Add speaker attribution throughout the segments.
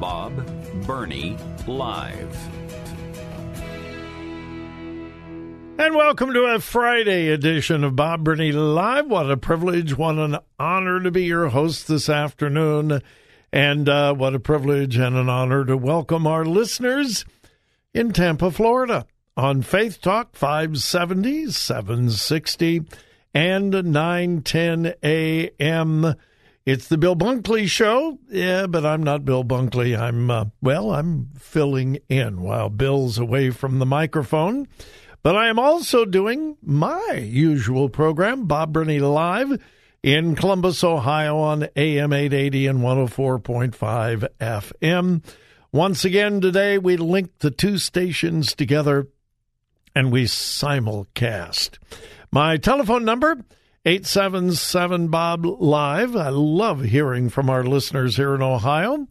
Speaker 1: Bob Burney Live.
Speaker 2: And welcome to a Friday edition of Bob Burney Live. What a privilege, what an honor to be your host this afternoon. And uh, what a privilege and an honor to welcome our listeners in Tampa, Florida on Faith Talk 570, 760, and 910 a.m. It's the Bill Bunkley Show. Yeah, but I'm not Bill Bunkley. I'm, uh, well, I'm filling in while Bill's away from the microphone. But I am also doing my usual program, Bob Burney Live, in Columbus, Ohio on AM 880 and 104.5 FM. Once again, today we link the two stations together and we simulcast. My telephone number, 877 Bob Live. I love hearing from our listeners here in Ohio.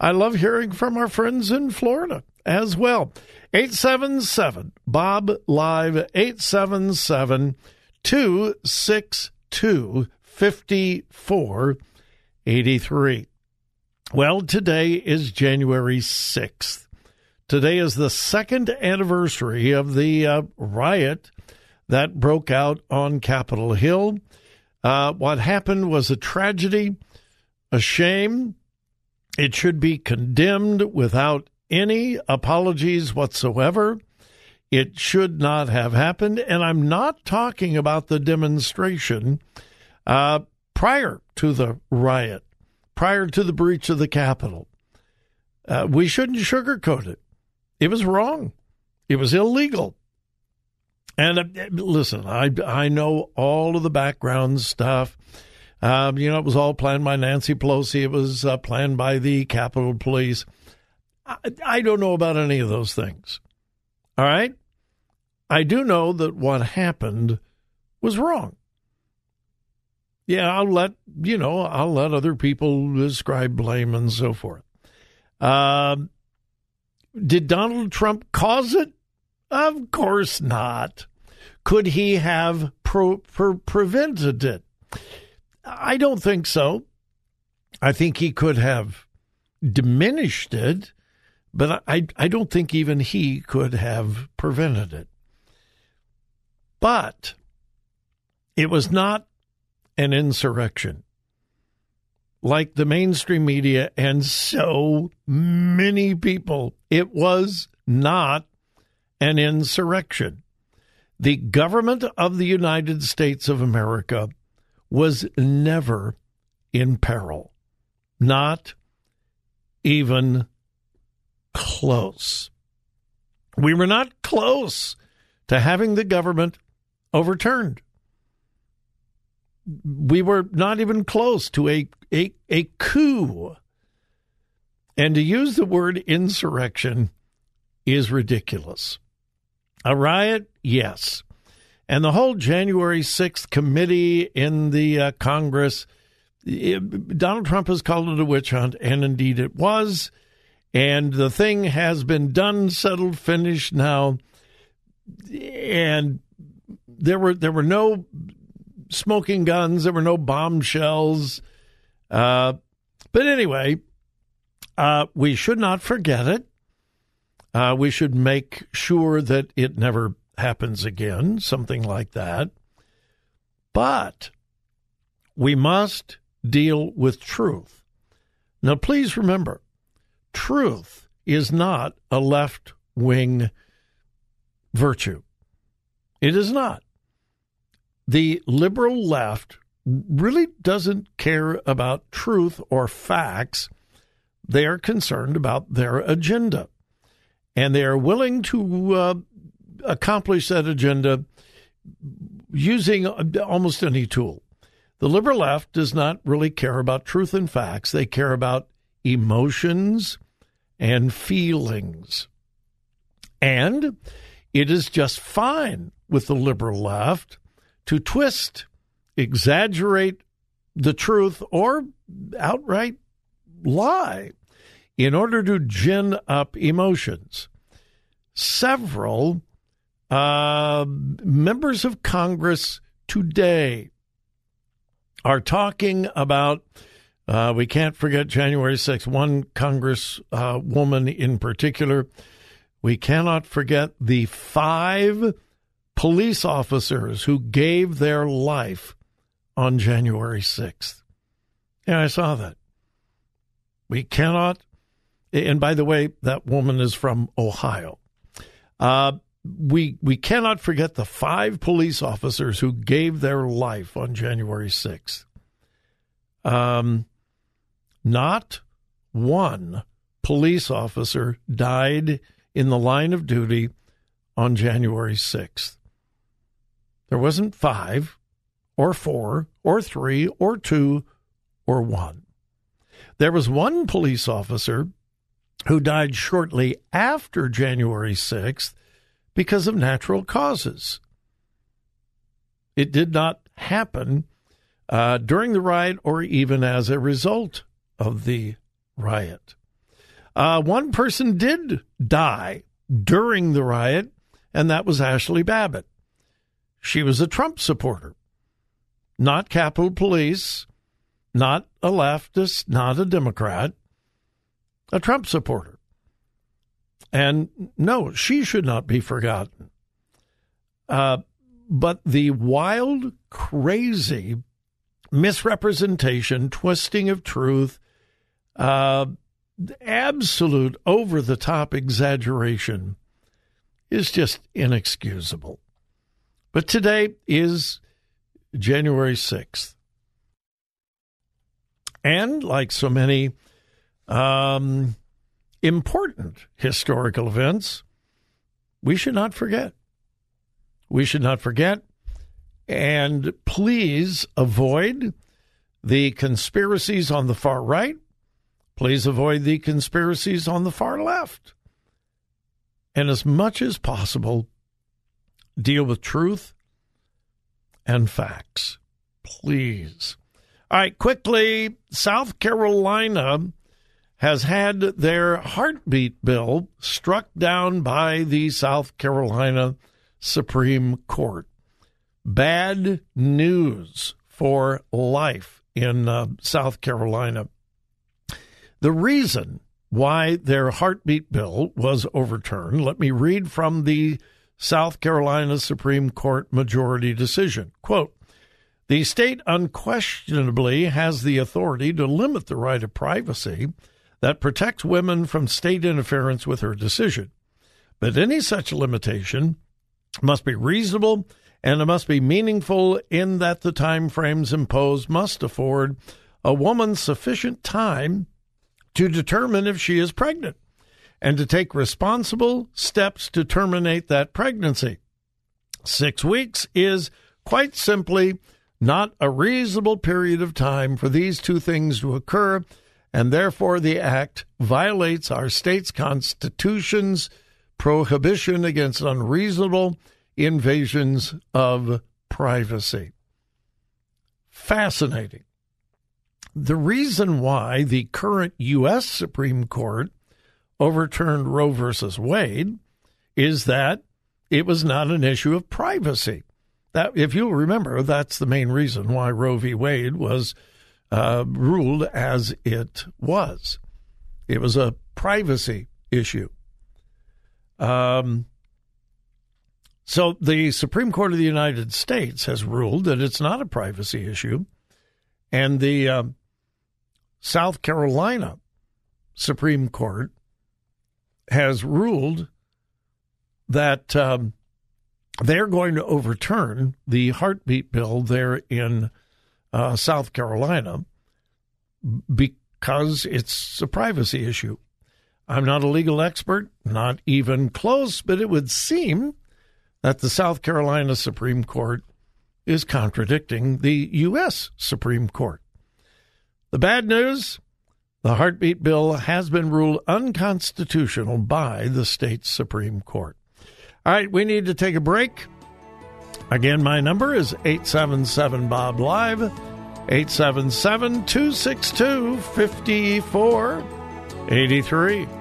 Speaker 2: I love hearing from our friends in Florida as well. 877 Bob Live, 877 262 5483. Well, today is January 6th. Today is the second anniversary of the uh, riot that broke out on Capitol Hill. Uh, what happened was a tragedy, a shame. It should be condemned without any apologies whatsoever. It should not have happened. And I'm not talking about the demonstration uh, prior to the riot, prior to the breach of the Capitol. Uh, we shouldn't sugarcoat it. It was wrong. It was illegal. And uh, listen, I I know all of the background stuff. Um, you know, it was all planned by Nancy Pelosi. It was uh, planned by the Capitol Police. I, I don't know about any of those things. All right, I do know that what happened was wrong. Yeah, I'll let you know. I'll let other people ascribe blame and so forth. Um, did Donald Trump cause it? Of course not. Could he have pro- pre- prevented it? I don't think so. I think he could have diminished it, but I, I don't think even he could have prevented it. But it was not an insurrection like the mainstream media and so many people. It was not an insurrection. The government of the United States of America was never in peril, not even close. We were not close to having the government overturned. we were not even close to a, a, a coup. And to use the word insurrection is ridiculous. A riot, yes. And the whole January 6th committee in the uh, Congress, it, Donald Trump has called it a witch hunt, and indeed it was. And the thing has been done, settled, finished now. And there were there were no smoking guns, there were no bombshells. Uh, but anyway, uh, we should not forget it. Uh, we should make sure that it never happens again, something like that. But we must deal with truth. Now, please remember, truth is not a left wing virtue. It is not. The liberal left really doesn't care about truth or facts. They are concerned about their agenda. And they are willing to uh, accomplish that agenda using almost any tool. The liberal left does not really care about truth and facts, they care about emotions and feelings. And it is just fine with the liberal left to twist, exaggerate the truth, or outright lie in order to gin up emotions. Several uh, members of Congress today are talking about. Uh, we can't forget January 6th. One Congresswoman uh, in particular. We cannot forget the five police officers who gave their life on January 6th. Yeah, I saw that. We cannot. And by the way, that woman is from Ohio. Uh, we we cannot forget the five police officers who gave their life on January 6th. Um, not one police officer died in the line of duty on January 6th. There wasn't five or four or three or two or one. There was one police officer who died shortly after January 6th because of natural causes. It did not happen uh, during the riot or even as a result of the riot. Uh, one person did die during the riot, and that was Ashli Babbitt. She was a Trump supporter, not Capitol Police, not a leftist, not a Democrat, a Trump supporter. And no, she should not be forgotten. Uh, but the wild, crazy misrepresentation, twisting of truth, uh, absolute over the top exaggeration is just inexcusable. But today is January 6th. And like so many um, important historical events we should not forget. We should not forget. And please avoid the conspiracies on the far right. Please avoid the conspiracies on the far left. And as much as possible, deal with truth and facts. Please. All right, quickly South Carolina has had their heartbeat bill struck down by the South Carolina Supreme Court. Bad news for life in uh, South Carolina. The reason why their heartbeat bill was overturned, let me read from the South Carolina Supreme Court majority decision. Quote, the state unquestionably has the authority to limit the right of privacy that protects women from state interference with her decision. But any such limitation must be reasonable and it must be meaningful in that the time frames imposed must afford a woman sufficient time to determine if she is pregnant and to take responsible steps to terminate that pregnancy. Six weeks is quite simply not a reasonable period of time for these two things to occur, and therefore the act violates our state's constitution's prohibition against unreasonable invasions of privacy. Fascinating. The reason why the current U.S. Supreme Court overturned Roe versus Wade is that it was not an issue of privacy. That, if you'll remember, that's the main reason why Roe v. Wade was uh, ruled as it was. It was a privacy issue. Um, so the Supreme Court of the United States has ruled that it's not a privacy issue, and the uh, South Carolina Supreme Court has ruled that um, they're going to overturn the heartbeat bill there in uh, South Carolina because it's a privacy issue. I'm not a legal expert, not even close, but it would seem that the South Carolina Supreme Court is contradicting the U.S. Supreme Court. The bad news the heartbeat bill has been ruled unconstitutional by the state Supreme Court. All right, we need to take a break. Again, my number is 877 Bob Live, 877 262 5483.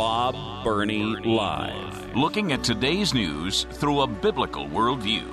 Speaker 1: Bob Burney Live. Looking at today's news through a biblical worldview.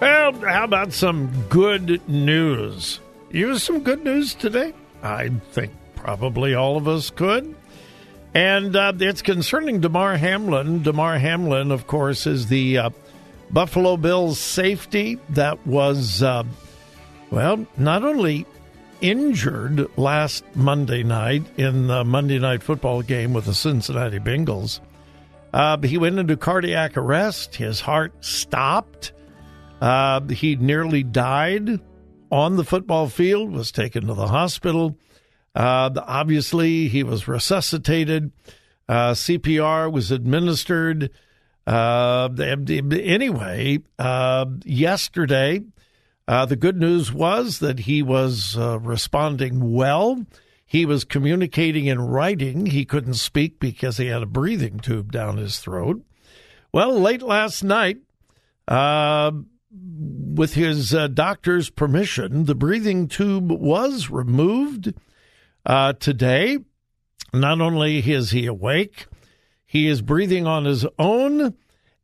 Speaker 2: Well, how about some good news? Use some good news today? I think probably all of us could. And uh, it's concerning Damar Hamlin. Damar Hamlin, of course, is the uh, Buffalo Bills safety that was, uh, well, not only injured last Monday night in the Monday night football game with the Cincinnati Bengals, uh, he went into cardiac arrest. His heart stopped. Uh, he nearly died on the football field, was taken to the hospital. Uh, obviously, he was resuscitated. Uh, CPR was administered. Uh, anyway, uh, yesterday, uh, the good news was that he was responding well. He was communicating in writing. He couldn't speak because he had a breathing tube down his throat. Well, late last night, uh, with his uh, doctor's permission, the breathing tube was removed uh, today. Not only is he awake, he is breathing on his own,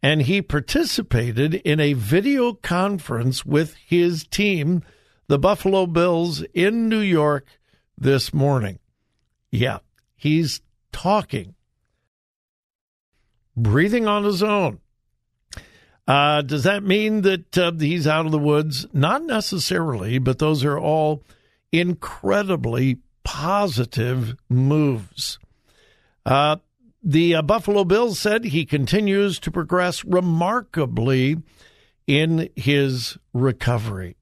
Speaker 2: and he participated in a video conference with his team, the Buffalo Bills, in New York this morning. Yeah, he's talking, breathing on his own. Uh, does that mean that uh, he's out of the woods? Not necessarily, but those are all incredibly positive moves. Uh, the uh, Buffalo Bills said he continues to progress remarkably in his recovery.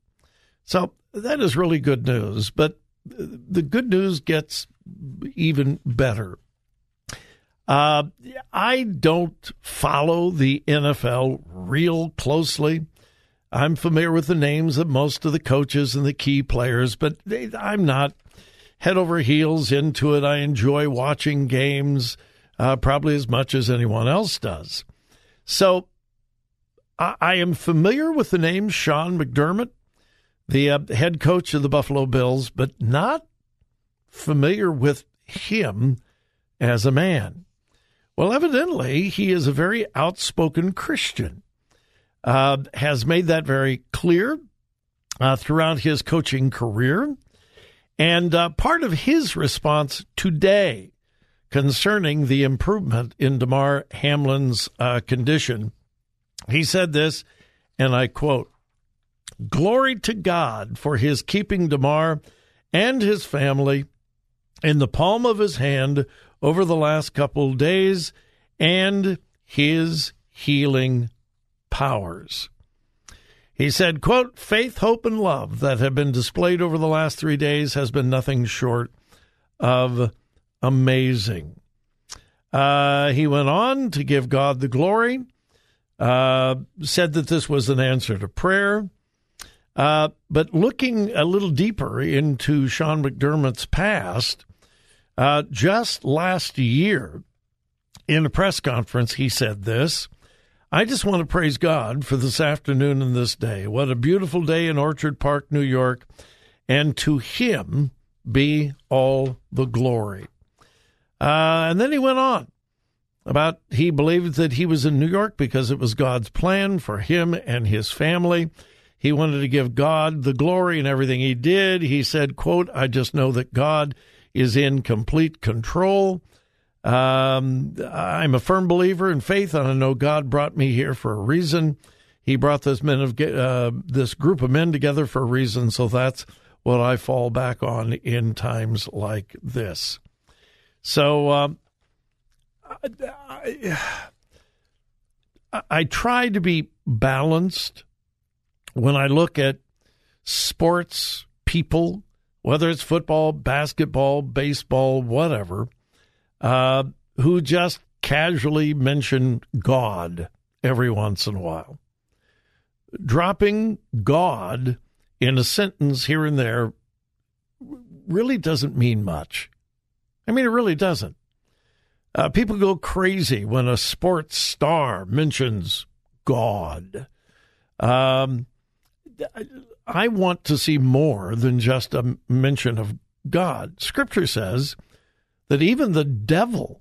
Speaker 2: So that is really good news. But the good news gets even better. Uh, I don't follow the NFL real closely. I'm familiar with the names of most of the coaches and the key players, but they, I'm not head over heels into it. I enjoy watching games uh, probably as much as anyone else does. So I, I am familiar with the name Sean McDermott, the uh, head coach of the Buffalo Bills, but not familiar with him as a man. Well, evidently, he is a very outspoken Christian, uh, has made that very clear uh, throughout his coaching career. And uh, part of his response today concerning the improvement in Damar Hamlin's uh, condition, he said this, and I quote Glory to God for his keeping Damar and his family in the palm of his hand over the last couple days and his healing powers. He said, quote, faith, hope, and love that have been displayed over the last three days has been nothing short of amazing. Uh, he went on to give God the glory, uh, said that this was an answer to prayer. Uh, but looking a little deeper into Sean McDermott's past, uh, just last year in a press conference, he said this I just want to praise God for this afternoon and this day. What a beautiful day in Orchard Park, New York. And to Him be all the glory. Uh, and then he went on about he believed that he was in New York because it was God's plan for him and his family. He wanted to give God the glory in everything he did. He said, quote, I just know that God is in complete control. Um, I'm a firm believer in faith, and I know God brought me here for a reason. He brought this men of uh, this group of men together for a reason. So that's what I fall back on in times like this. So um, I, I, I try to be balanced when I look at sports people, whether it's football, basketball, baseball, whatever uh, who just casually mention God every once in a while. Dropping God in a sentence here and there really doesn't mean much. I mean, it really doesn't. Uh, people go crazy when a sports star mentions God. Um, I want to see more than just a mention of God. Scripture says that even the devil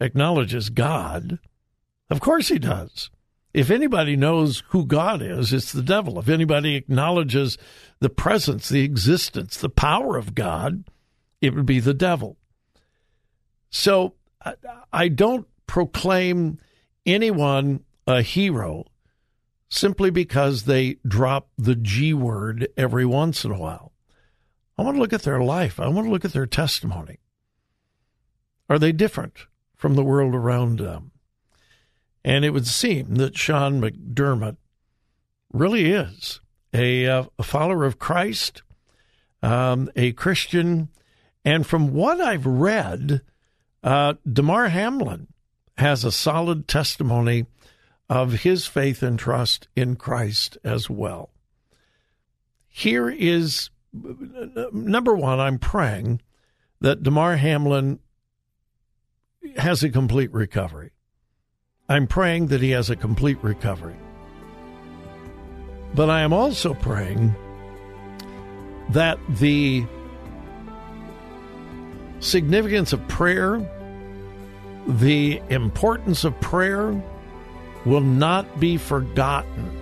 Speaker 2: acknowledges God. Of course he does. If anybody knows who God is, it's the devil. If anybody acknowledges the presence, the existence, the power of God, it would be the devil. So I don't proclaim anyone a hero simply because they drop the G word every once in a while. I want to look at their life. I want to look at their testimony. Are they different from the world around them? And it would seem that Sean McDermott really is a, uh, a follower of Christ, um, a Christian. And from what I've read, uh, Damar Hamlin has a solid testimony of his faith and trust in Christ as well. Here is number one, I'm praying that Damar Hamlin has a complete recovery. I'm praying that he has a complete recovery. But I am also praying that the significance of prayer, the importance of prayer, will not be forgotten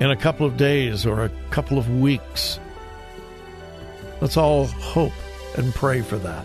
Speaker 2: in a couple of days or a couple of weeks. Let's all hope and pray for that.